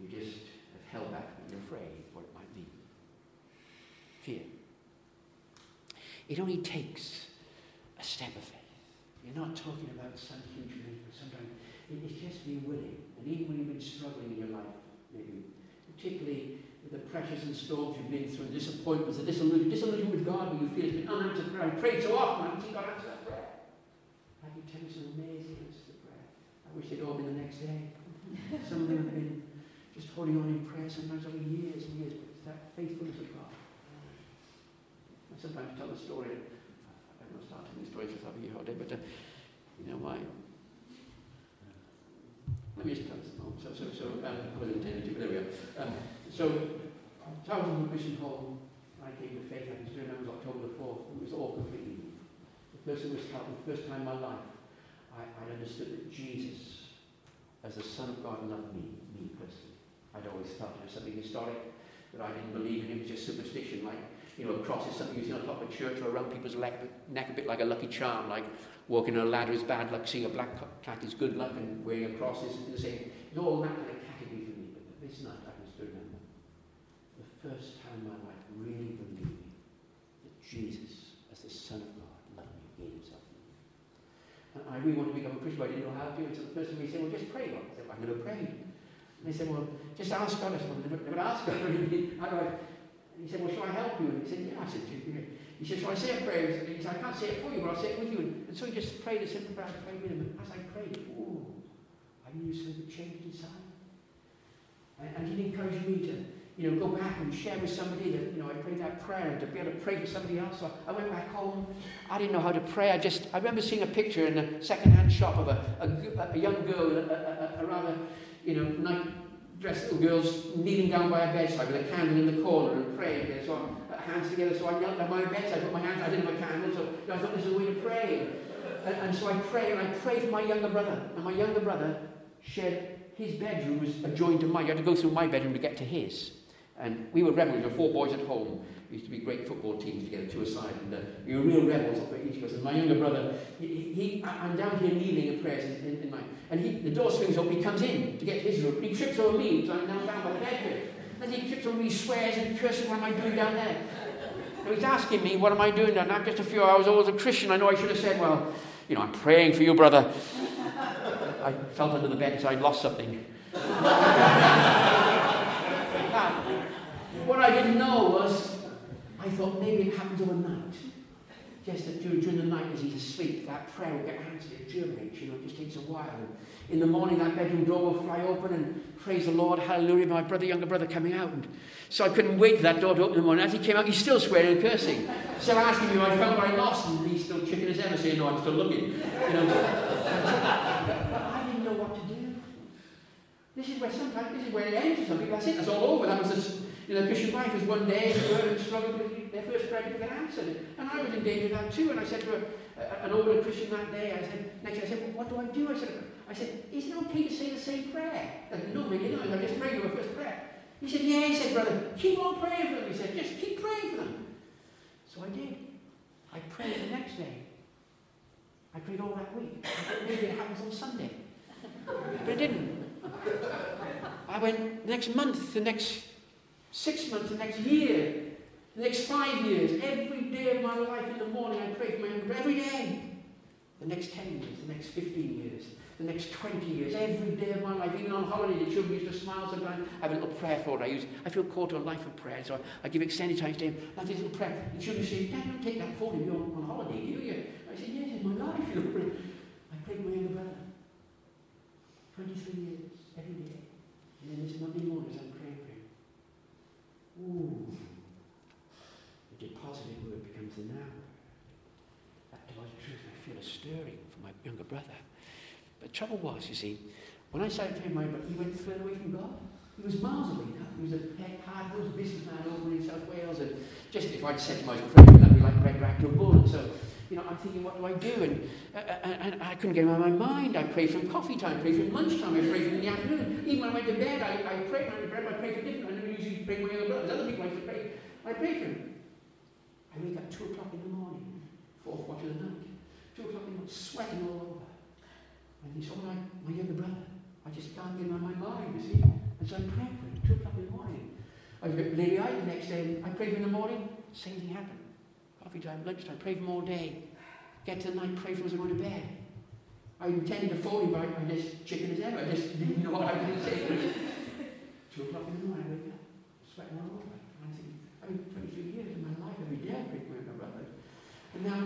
you just have held back and you're afraid of what it might be. Fear. It only takes a step of faith. You're not talking about some huge miracle. Sometimes it's just being willing. And even when you've been struggling in your life, maybe, particularly the pressures and storms you've been through, the disappointments, the disillusion, disillusion with God when you feel it's been unanswered prayer. I prayed so often, I haven't seen God answer that prayer. I can tell you some amazing answers to prayer. I wish they'd all been the next day. some of them have been just holding on in prayer sometimes over years and years, but it's that faithfulness of God. I sometimes tell the story, I'm not starting the story because I'll be here all day, but uh, you know why? Let me just tell this moment. So, so, so um, Um, so, so I was in the mission home. I came to faith. I can remember it was October the 4th. It was all completely. The person was helped the first time in my life. I, I understood that Jesus, as the Son of God, loved me, me personally. I'd always thought it was something historic that I didn't believe in. It was just superstition, like you know, a cross is something you see on top of a church or around people's neck, neck a bit like a lucky charm, like walking on a ladder is bad luck, seeing a black cat is good luck, and wearing a cross is the same. It's all that kind of category for me. But this night I can still remember the first time in my life really believing that Jesus, as the Son of God, loved me, gave himself for me. And I really wanted to become a Christian, but I didn't know how to. And so the person me said, well, just pray, Lord. I said, I'm going to pray. And they said, well, just ask God. I said, well, never, ask God. how do I? And he said, well, shall I help you? And he said, yeah. I said, yeah. He said, shall I say a prayer? He said, I can't say it for you, but I'll say it with you. And, so he just prayed a simple prayer. I prayed with him. And as I prayed, oh, I knew something changed inside. And, and he encouraged me to, you know, go back and share with somebody that, you know, I prayed that prayer and to be able to pray for somebody else. So I went back home. I didn't know how to pray. I just, I remember seeing a picture in a second-hand shop of a, a, a young girl, a, a, a rather, you know, night dressed little girls kneeling down by a bedside with a candle in the corner and praying. And so put hands together. So I knelt by my bedside, I put my hands, I didn't have a candle, so I thought this is a way to pray. And, and so I pray, and I pray for my younger brother. And my younger brother shared his bedroom was adjoined to mine. You had to go through my bedroom to get to his. And we were rebels. We were four boys at home. We used to be great football teams together, two aside. And uh, we were real rebels up each of us. And my younger brother, he, he I'm down here kneeling in prayers in, in, my... And he, the door swings open. He comes in to get his room. He trips over me. So I'm now down by the bed. As he trips over me, swears and curses. What am I doing down there? And he's asking me, what am I doing down there? Just a few hours old a Christian. I know I should have said, well, you know, I'm praying for you, brother. I felt under the bed, so I'd lost something. what I didn't know was, I thought maybe it happens overnight. Just that during, during the night as he's asleep, that prayer will get answered. It germinates, you know, it just takes a while. And in the morning, that bedroom door will fly open and praise the Lord, hallelujah, my brother, younger brother coming out. And so I couldn't wait for that door to open in the morning. As he came out, he's still swearing and cursing. Still asking me, I felt what lost, and he's still chicken as ever, saying, no, I'm still looking. You know, I didn't know what to do. This is where sometimes, this is where it ends for some people. That's it, that's all over. That was just, you know, Christian life was one day, and struggled with their first prayer to get answered. And I was in danger of that too. And I said to a, an older Christian that day, I said, next I said, well, what do I do? I said, I said, is it okay to say the same prayer? Said, no, really not. I just prayed your first prayer. He said, yeah. He said, brother, keep on praying for them. He said, just keep praying for them. So I did. I prayed the next day. I prayed all that week. Maybe it happens on Sunday. But it didn't. I went the next month, the next six months, the next year, the next five years. Every day of my life in the morning, I pray for my younger every day. The next 10 years, the next 15 years, the next 20 years, every day of my life, even on holiday, the children used to smile sometimes. I have a little prayer for it. I, use, I feel called to a life of prayer, so I, I give extended time to him. Like this little prayer. The children say, Dad, don't take that for you on, on holiday, do you? I said, Yes, it's my life. You I prayed my younger brother. 23 years, every day. And then this Monday morning, as I'm praying for him, ooh, the deposited word becomes the noun. That deposited truth, I feel a stirring for my younger brother. But trouble was, you see, when I started praying my brother, he went further away from God. He was miles away now. He was a hard-nosed businessman over in South Wales. And just if I'd to I was praying, that'd be like red rack to a bull. So you know, I'm thinking, what do I do? And, uh, and I couldn't get him out of my mind. I prayed for him coffee time, I prayed for him lunchtime, I prayed in the afternoon. Even when I went to bed, I, I prayed. I prayed, I prayed for different. I usually for my other brothers. Other people I used to pray. I prayed for him. I wake up 2 o'clock in the morning, fourth watch of the night. 2 o'clock in the morning, sweating all over. And he's all like my younger brother. I just can't get him of my mind, you see. And so I prayed for him, 2 o'clock in the morning. I was at Lady Eye the next day, I prayed for him in the morning, same thing happened. Coffee time, lunchtime, prayed for him all day. Get to the night, pray for us and go to bed. I intended to phone him, but I just chicken as ever. I just didn't know what I was going to say. Two o'clock in the morning, I wake up, sweating all over. I'm thinking, I mean, 23 years of my life, every day I pray for my brother. And now,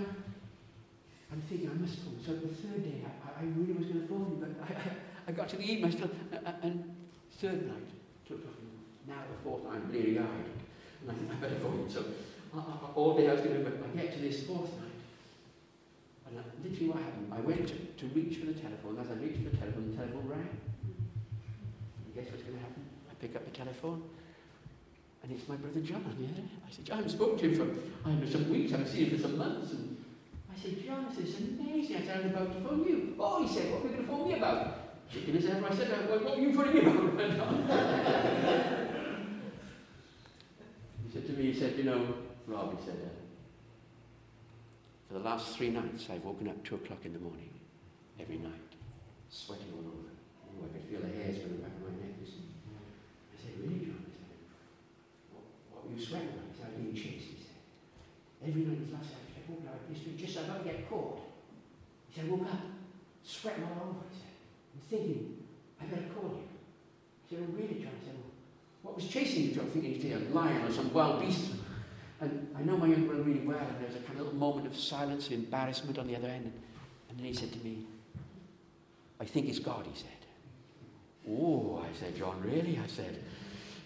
I'm thinking, I must phone. So the third day, I, I really was going to phone him, but I, I, I got to the evening, still, uh, and third night, two o'clock. Now the fourth night, I'm bleary-eyed. And I think I better phone him. So uh, all day I was going to, but I get to this fourth night. And literally what happened, I went to, to reach for the telephone. As I reached for the telephone, the telephone rang. And guess what's going to happen? I pick up the telephone, and it's my brother John on the other. I said, I haven't spoken to him for I know some weeks, I haven't seen him for some months. And I said, John, this is amazing. I said, I'm about to phone you. Oh, he said, what are you going to phone me about? Chicken his head. I said, what are you phoning me about? he said to me, he said, you know, Rob, he said, uh, for the last three nights, I've woken up two o'clock in the morning, every night, sweating all over. Oh, I could feel the hairs going back of my neck. I said, really, John? I said, what, about? He said, I'm being chased, he said. Every night this last night, I woke up this just don't get caught. He said, I woke up, sweating all over, he said. I'm thinking, I better call you. He said, oh, really, John? I said, well, what was chasing you, John? Thinking he'd a lion or some wild beast. And I know my young brother really well, and there was a kind of little moment of silence, of embarrassment on the other end. And then he said to me, I think it's God, he said. Oh, I said, John, really? I said,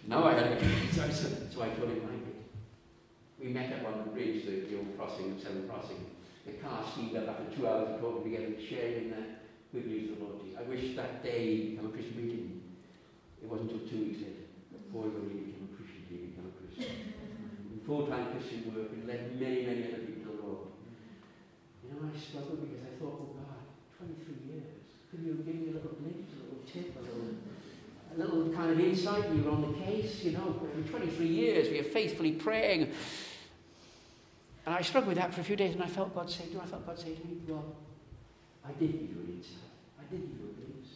no, I had a so, so I told him I did. We met up on the bridge, the, the old crossing, the Severn Crossing. The car steamed up after two hours of talking together, sharing that good news of the Lord. I wish that day become a Christian. We didn't. It wasn't until two weeks later that boy really became a Christian. He became a Christian full-time Christian work and led many, many other people to the Lord. You know, I struggled because I thought, oh God, 23 years. Could you give me a little glimpse, a little tip, a little, a little kind of insight? You were on the case, you know, for 23 years, we are faithfully praying. And I struggled with that for a few days, and I felt God say to me, I felt God say to me, well, I did give you an insight. I did give you a glimpse.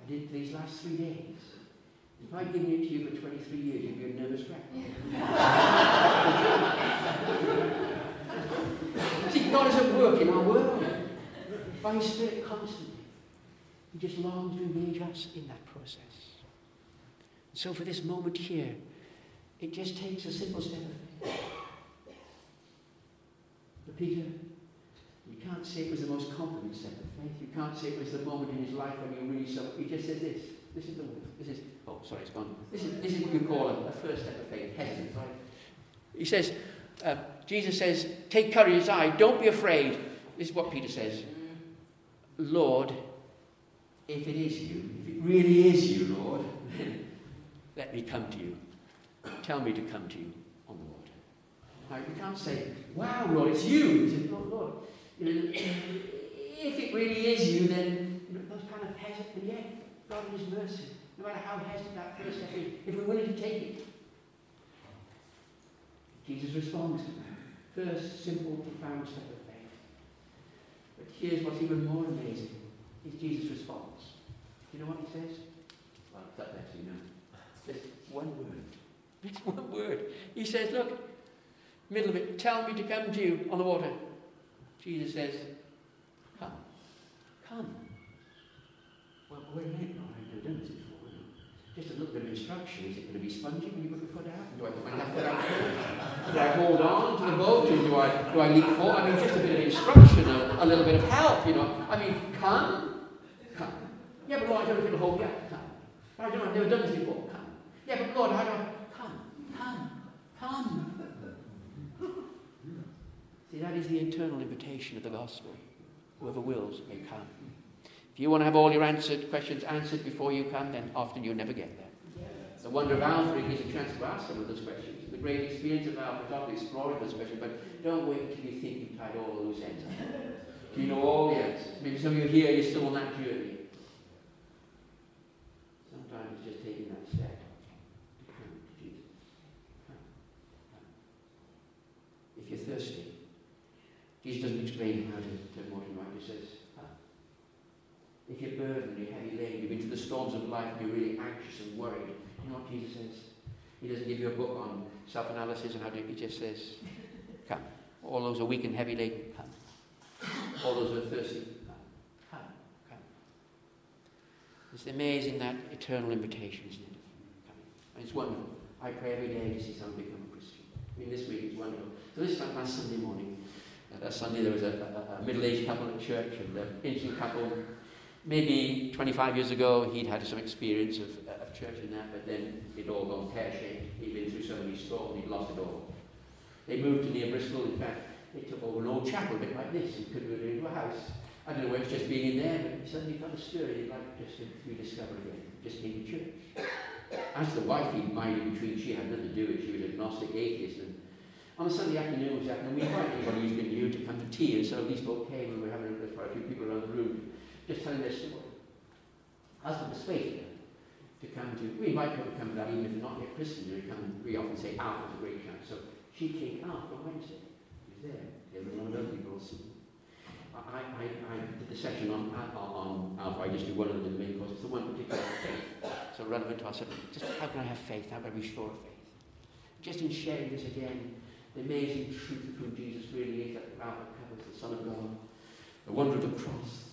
I did these last three days. If I'd given it to you for 23 years, you'd be a nervous wreck. See, God is at work in our world. By His Spirit constantly. He just longs to engage us in that process. So for this moment here, it just takes a simple step of faith. But Peter, you can't say it was the most confident step of faith. You can't say it was the moment in his life when he really it. He just said this. This is the This is oh sorry, it's gone. This is this is what you call a, a first step of faith, right? He says, uh, Jesus says, take courage, I, don't be afraid. This is what Peter says. Lord, if it is you, if it really is you, Lord, let me come to you. Tell me to come to you on the water. Now, you can't say, wow, Lord, it's you. He says, Lord, Lord, you know, if it really is you, then you know, those kind of hesitant, yeah, God in His mercy, no matter how hesitant that first step is, if we're willing to take it. Jesus responds to that. First, simple, profound step of faith. But here's what's even more amazing is Jesus' response. Do you know what he says? Well, that lets you know. One word. Just one word. He says, look, middle of it, tell me to come to you on the water. Jesus says, come. Come. Well, wait a minute, I've never done this before. Just a little bit of instruction. Is it going to be spongy when you put your foot out? Do I put my left foot out? Do I hold on to the boat? Do I, do I leap forward? I mean, just a bit of instruction, a, a little bit of help, you know. I mean, come, come. Yeah, but Lord, I don't know if it'll hold up. Come. I don't know, I've never done this before. Come. Yeah, but Lord, how do I? Come, come, come. See, that is the internal invitation of the gospel. Whoever wills may come. If you want to have all your answered questions answered before you come, then often you'll never get there. The wonder of Alpha is a chance to ask some of those questions. The great experience of Alpha is often exploring those questions, but don't wait until you think you've tied all the loose ends up. Do you know all the answers? Maybe some of you here, you're still on that journey. Sometimes it's just taking that step to come to Jesus. If you're thirsty, Jesus doesn't explain how to, to Morton Wright. He says, ah. if you're burdened, you're heavy laden, you've been through the storms of life and you're really anxious and worried, you know what Jesus says? He doesn't give you a book on self analysis and how to, he just says, Come. All those are weak and heavy laden, come. All those are thirsty, come. Come, come. It's amazing that eternal invitation, isn't it? It's wonderful. I pray every day to see someone become a Christian. I mean, this week is wonderful. So this time last Sunday morning, uh, Sunday there was a, a, a middle-aged couple at church, and the ancient couple maybe 25 years ago, he'd had some experience of, uh, of church and that, but then it'd all gone pear-shaped. He'd been through so many storms, he'd lost it all. They moved to near Bristol. In fact, they took over an old chapel, a bit like this, and converted it into a house. I don't know whether it's just being in there, but he suddenly felt a stir. He'd like just to rediscover again. Just came to church. as the wife, he'd minded between, she had nothing to do with it. She was agnostic, atheist. And on a Sunday afternoon, was happening, we invited anybody who's been new to come to tea. And so these folk came, and we were having there's quite a few people around the room just telling their story. Husband persuaded her to come to, we invite people to come to that, even if they're not yet Christian. You come, we often say Alpha's a great chance. So she came Alpha on Wednesday. She was there. There was one of other people also. I, I, I did the session on, on, on Alpha. I just do one of them in the main course. It's the one particular faith. So relevant to us. Just how can I have faith? How can I be sure of faith? Just in sharing this again, the amazing truth of who Jesus really is that the Alpha covers the Son of God. The wonder of the cross.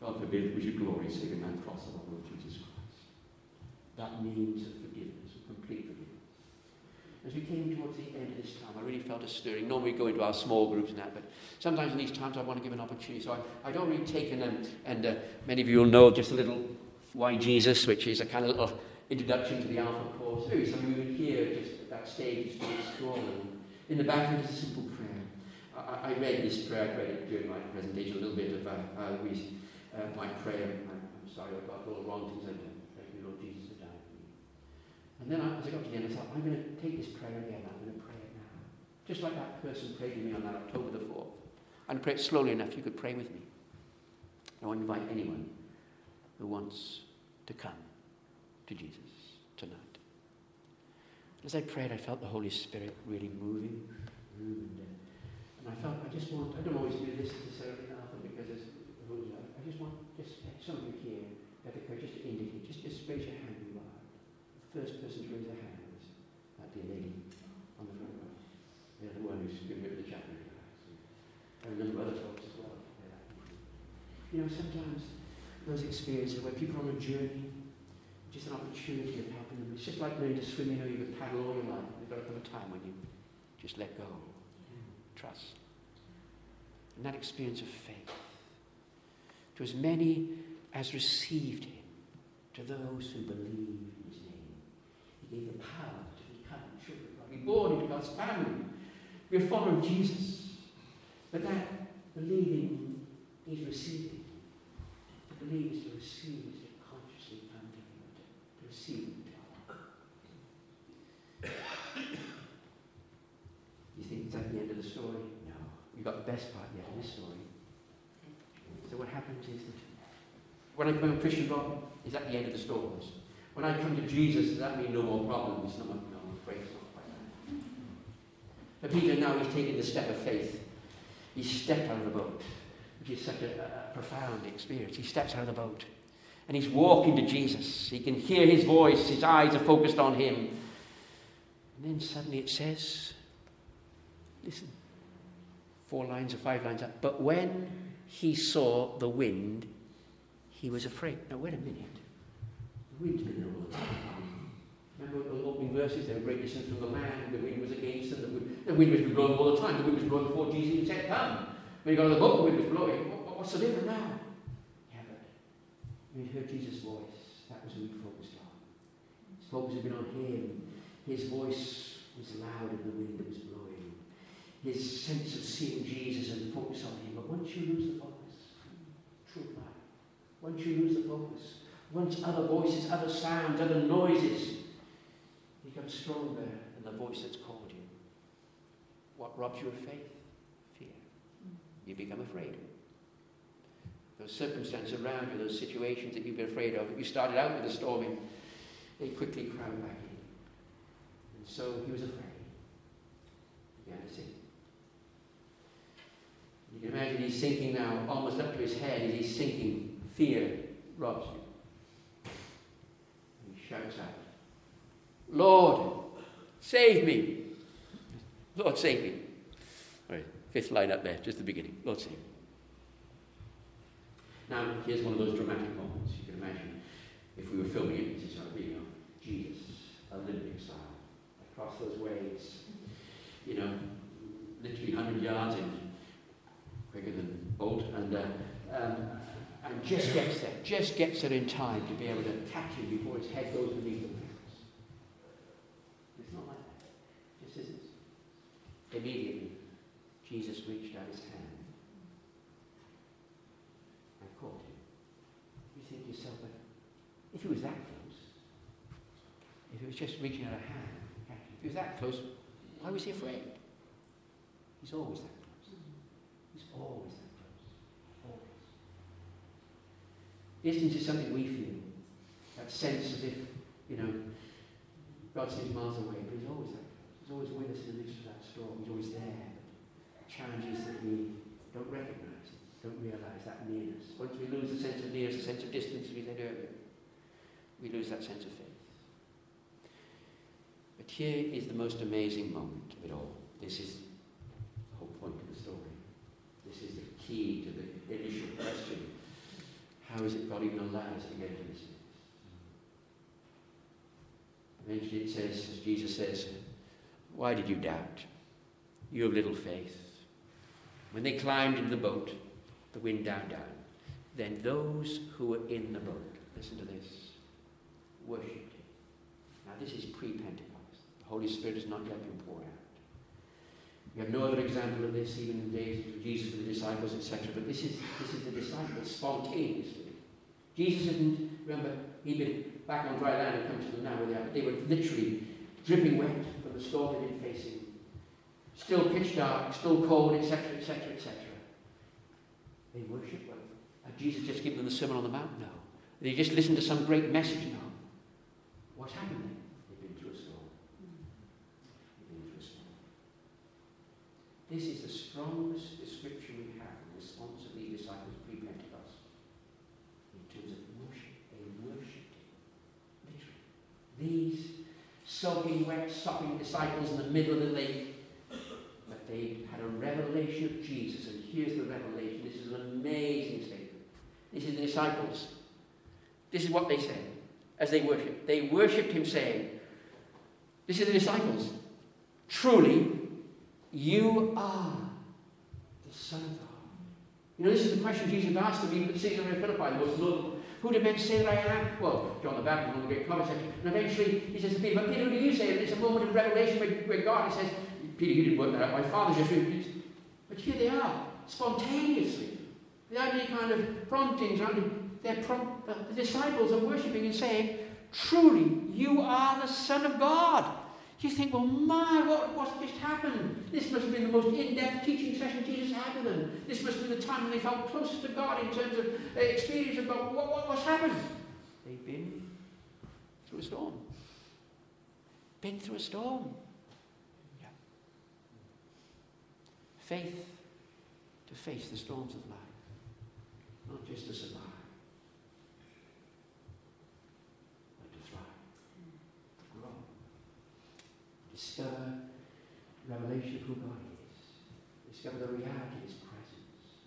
God forbid that we should glory saving that cross of our Lord Jesus Christ. That means of forgiveness, of complete forgiveness. As we came towards the end of this time, I really felt a stirring. Normally we go into our small groups and that, but sometimes in these times I want to give an opportunity. So I, I'd already taken, um, and uh, many of you will know just a little Why Jesus, which is a kind of little introduction to the Alpha course. Maybe some of you here just at that stage, just school, and in the back there's a simple prayer. I, I read this prayer, I read during my presentation, a little bit of uh, uh, uh, my prayer. I'm, sorry I got all the wrong things in and then I, as I got to the end, I thought, I'm going to take this prayer again. I'm going to pray it now. Just like that person prayed with me on that October the 4th. And pray it slowly enough you could pray with me. I want to invite anyone who wants to come to Jesus. As I prayed, I felt the Holy Spirit really moving. moving and I felt, I just want, I don't always do this necessarily, Alpha, because it's, I just want just some of you here, that just to indicate, just, just raise your hand you are. The first person to raise their hand that dear lady on the front row. Yeah, the one who's been with the chaplain. And a number of other folks as well. You know, sometimes those experiences where people are on a journey, just an opportunity of. It's just like learning to swim, you know, you can paddle all your life. There's got to come a time when you just let go, trust. And that experience of faith, to as many as received him, to those who believe in his name, he gave the power to become children. Be born into God's family. We're following Jesus. But that believing is receiving. To believe is to receive, is to consciously come to receive. You think it's at the end of the story? No. You've got the best part yet in this story. So what happens is that when I become a Christian, God is at the end of the story. When I come to Jesus, does that mean no more problems? No, no I'm afraid it's not quite that. But Peter now he's taken the step of faith. He stepped out of the boat, which is such a, a profound experience. He steps out of the boat and he's walking to Jesus. He can hear his voice, his eyes are focused on him. And then suddenly it says, listen, four lines or five lines up. But when he saw the wind, he was afraid. Now, wait a minute. The wind's been all the time. Remember the opening verses? They were great distance from the land, the wind was against them, the wind, the wind was blowing all the time. The wind was blowing before Jesus even said, Come. When he got on the boat, the wind was blowing. What, what's the difference now? Yeah, but heard Jesus' voice, that was who he focused on. His focus had been on him. His voice was loud and the wind was blowing. His sense of seeing Jesus and focus on him. But once you lose the focus, true life, once you lose the focus, once other voices, other sounds, other noises become stronger than the voice that's called you. What robs you of faith? Fear. You become afraid. Those circumstances around you, those situations that you've been afraid of, you started out with a storming, they quickly crowd back. And so he was afraid. He began to sink. You can imagine he's sinking now, almost up to his head as he's sinking. Fear robs you shouts out, Lord, save me. Lord, save me. Right, fifth line up there, just the beginning. Lord, save me. Now, here's one of those dramatic moments. You can imagine if we were filming it, this is how it would be, know, Jesus, Olympic style, across those waves, you know, literally 100 yards in, quicker than Bolt, and uh, um, and just gets there, just gets there in time to be able to catch him before his head goes beneath the waves. It's not like that. It just isn't. Immediately, Jesus reached out his hand and caught him. You think to yourself, if he was that close, if he was just reaching out a hand. If he was that close, why was he afraid? He's always that close. He's always that close. Always. Distance is something we feel. That sense as if, you know, God seems miles away, but he's always there. He's always with us in the midst of that storm. He's always there. Challenges that we don't recognize, don't realize that nearness. Once we lose the sense of nearness, the sense of distance we said earlier, we lose that sense of faith. But here is the most amazing moment of it all. This is the whole point of the story. This is the key to the initial question. How is it God even allows to get into this Eventually it says, as Jesus says, Why did you doubt? You have little faith. When they climbed into the boat, the wind died down. Then those who were in the boat, listen to this, worshipped him. Now this is pre-Pentecost. Holy Spirit has not yet been poured out. We have no other example of this, even in the days of Jesus with the disciples, etc. But this is this is the disciples spontaneously. Jesus didn't remember he'd been back on dry land and come to them now where they are. They were literally dripping wet from the storm they'd been facing. Still pitch dark, still cold, etc., etc., etc. They worship well. Had Jesus just given them the Sermon on the Mount? No. They just listened to some great message? No. What's happened then? They've been through a storm. They've been through a storm. This is the strongest description we have in the response of these disciples pre-Pentecost. In terms of worship. They worshipped him. Literally. These soaking wet, sopping disciples in the middle of the lake. But they had a revelation of Jesus. And here's the revelation. This is an amazing statement. This is the disciples. This is what they said as they worshipped. They worshipped him, saying, This is the disciples. Truly, you are the Son of God. You know, this is the question Jesus asked of even at Caesarea Philippi, the most notable. Who do men say that I am? Well, John the Baptist, one of the great prophets. And eventually he says to Peter, But Peter, who do you say? And it's a moment of revelation where, where God says, Peter, you didn't work that out. My Father just revealed But here they are, spontaneously, without any kind of promptings. They're the disciples are worshipping and saying, Truly, you are the Son of God. You think, well, my, what, what just happened? This must have been the most in-depth teaching session Jesus had with them. This must have been the time when they felt closest to God in terms of uh, experience of What, what, what's happened? They've been through a storm. Been through a storm. Yeah. Faith to face the storms of life, not just to survive. Discover revelation of who God is, discover the reality of His presence.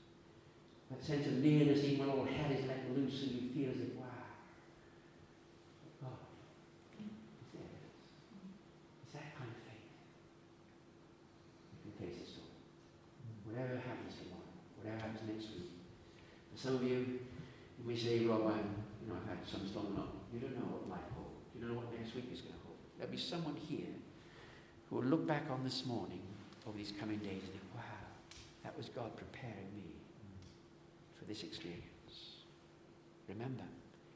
That sense of nearness, even when all hell is let loose and you feel as if, wow, God is there. It's that kind of faith. You can face the storm. Whatever happens tomorrow, whatever happens next week. For some of you, you may say, Rob, I'm, you know, I've had some storm. No, you don't know what life holds. You don't know what next week is going to hold. There'll be someone here who will look back on this morning over these coming days and think, wow, that was God preparing me for this experience. Remember,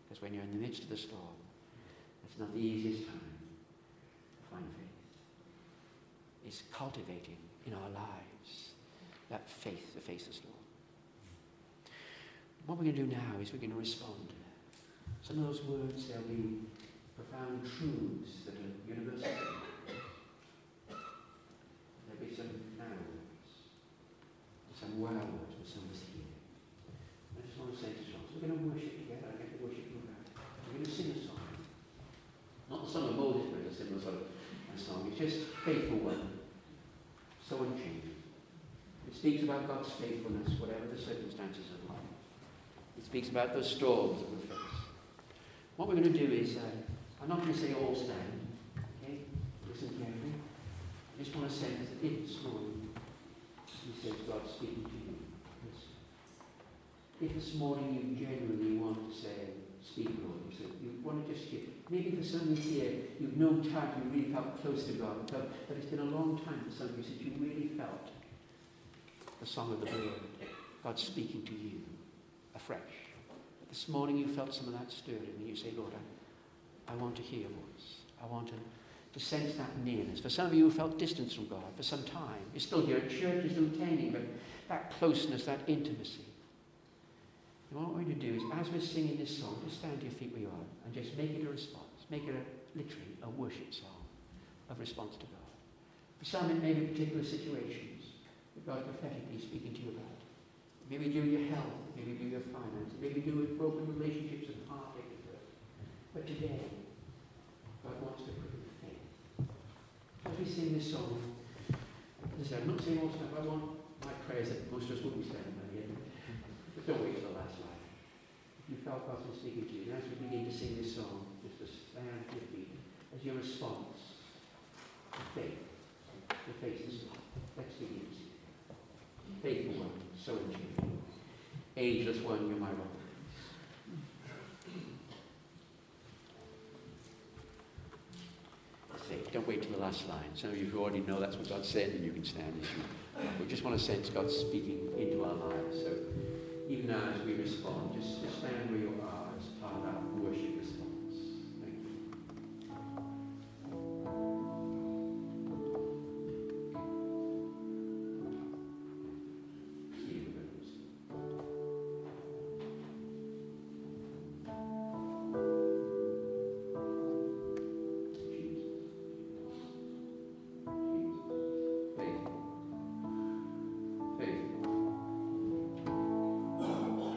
because when you're in the midst of the storm, it's not the easiest time to find faith. It's cultivating in our lives that faith the storm. What we're going to do now is we're going to respond. Some of those words, there'll be profound truths that are universal be some words, some words for some here. I just want to say to us, we're going to worship together. I'm going to worship program. We're going to sing a song. Not the song of Moses, but a similar sort of song. It's just faithful one. So unchanging. It speaks about God's faithfulness, whatever the circumstances of life. It speaks about those storms that we face. What we're going to do is, uh, I'm not going to say all stand. Okay? Listen carefully. I just want to say that if this morning you said God speaking to you. If this morning you genuinely want to say, speak, Lord, you, said, you want to just hear, maybe for some of you here, you've known time, you really felt close to God, but, that it's been a long time for some of you since you really felt the song of the bird, God speaking to you afresh. This morning you felt some of that stirring, and you. You say, Lord, I, I want to hear your voice. I want to, to sense that nearness. For some of you who felt distance from God for some time, you're still here at church, you're still attending, but that closeness, that intimacy. And what we're going to do is, as we're singing this song, just stand to your feet where you are and just make it a response. Make it a, literally a worship song of response to God. For some, it may be particular situations that God prophetically speaking to you about. Maybe do your health, maybe do your finances, maybe do with broken relationships and heartache. But today, God wants to we sing this song, listen, I'm not saying all stuff. I want my prayers that most of us be standing by the end. But don't wait till the last line. If you felt God was speaking to you, and as we begin to sing this song, just to stand to your feet as your response to faith, to face this life. Let's begin. Faithful one, so in. Ageless one, you're my rock. Don't wait till the last line. Some of you already know that's what God said, and you can stand you. We just want to sense God speaking into our lives. So even now, as we respond, just stand where you are as part of.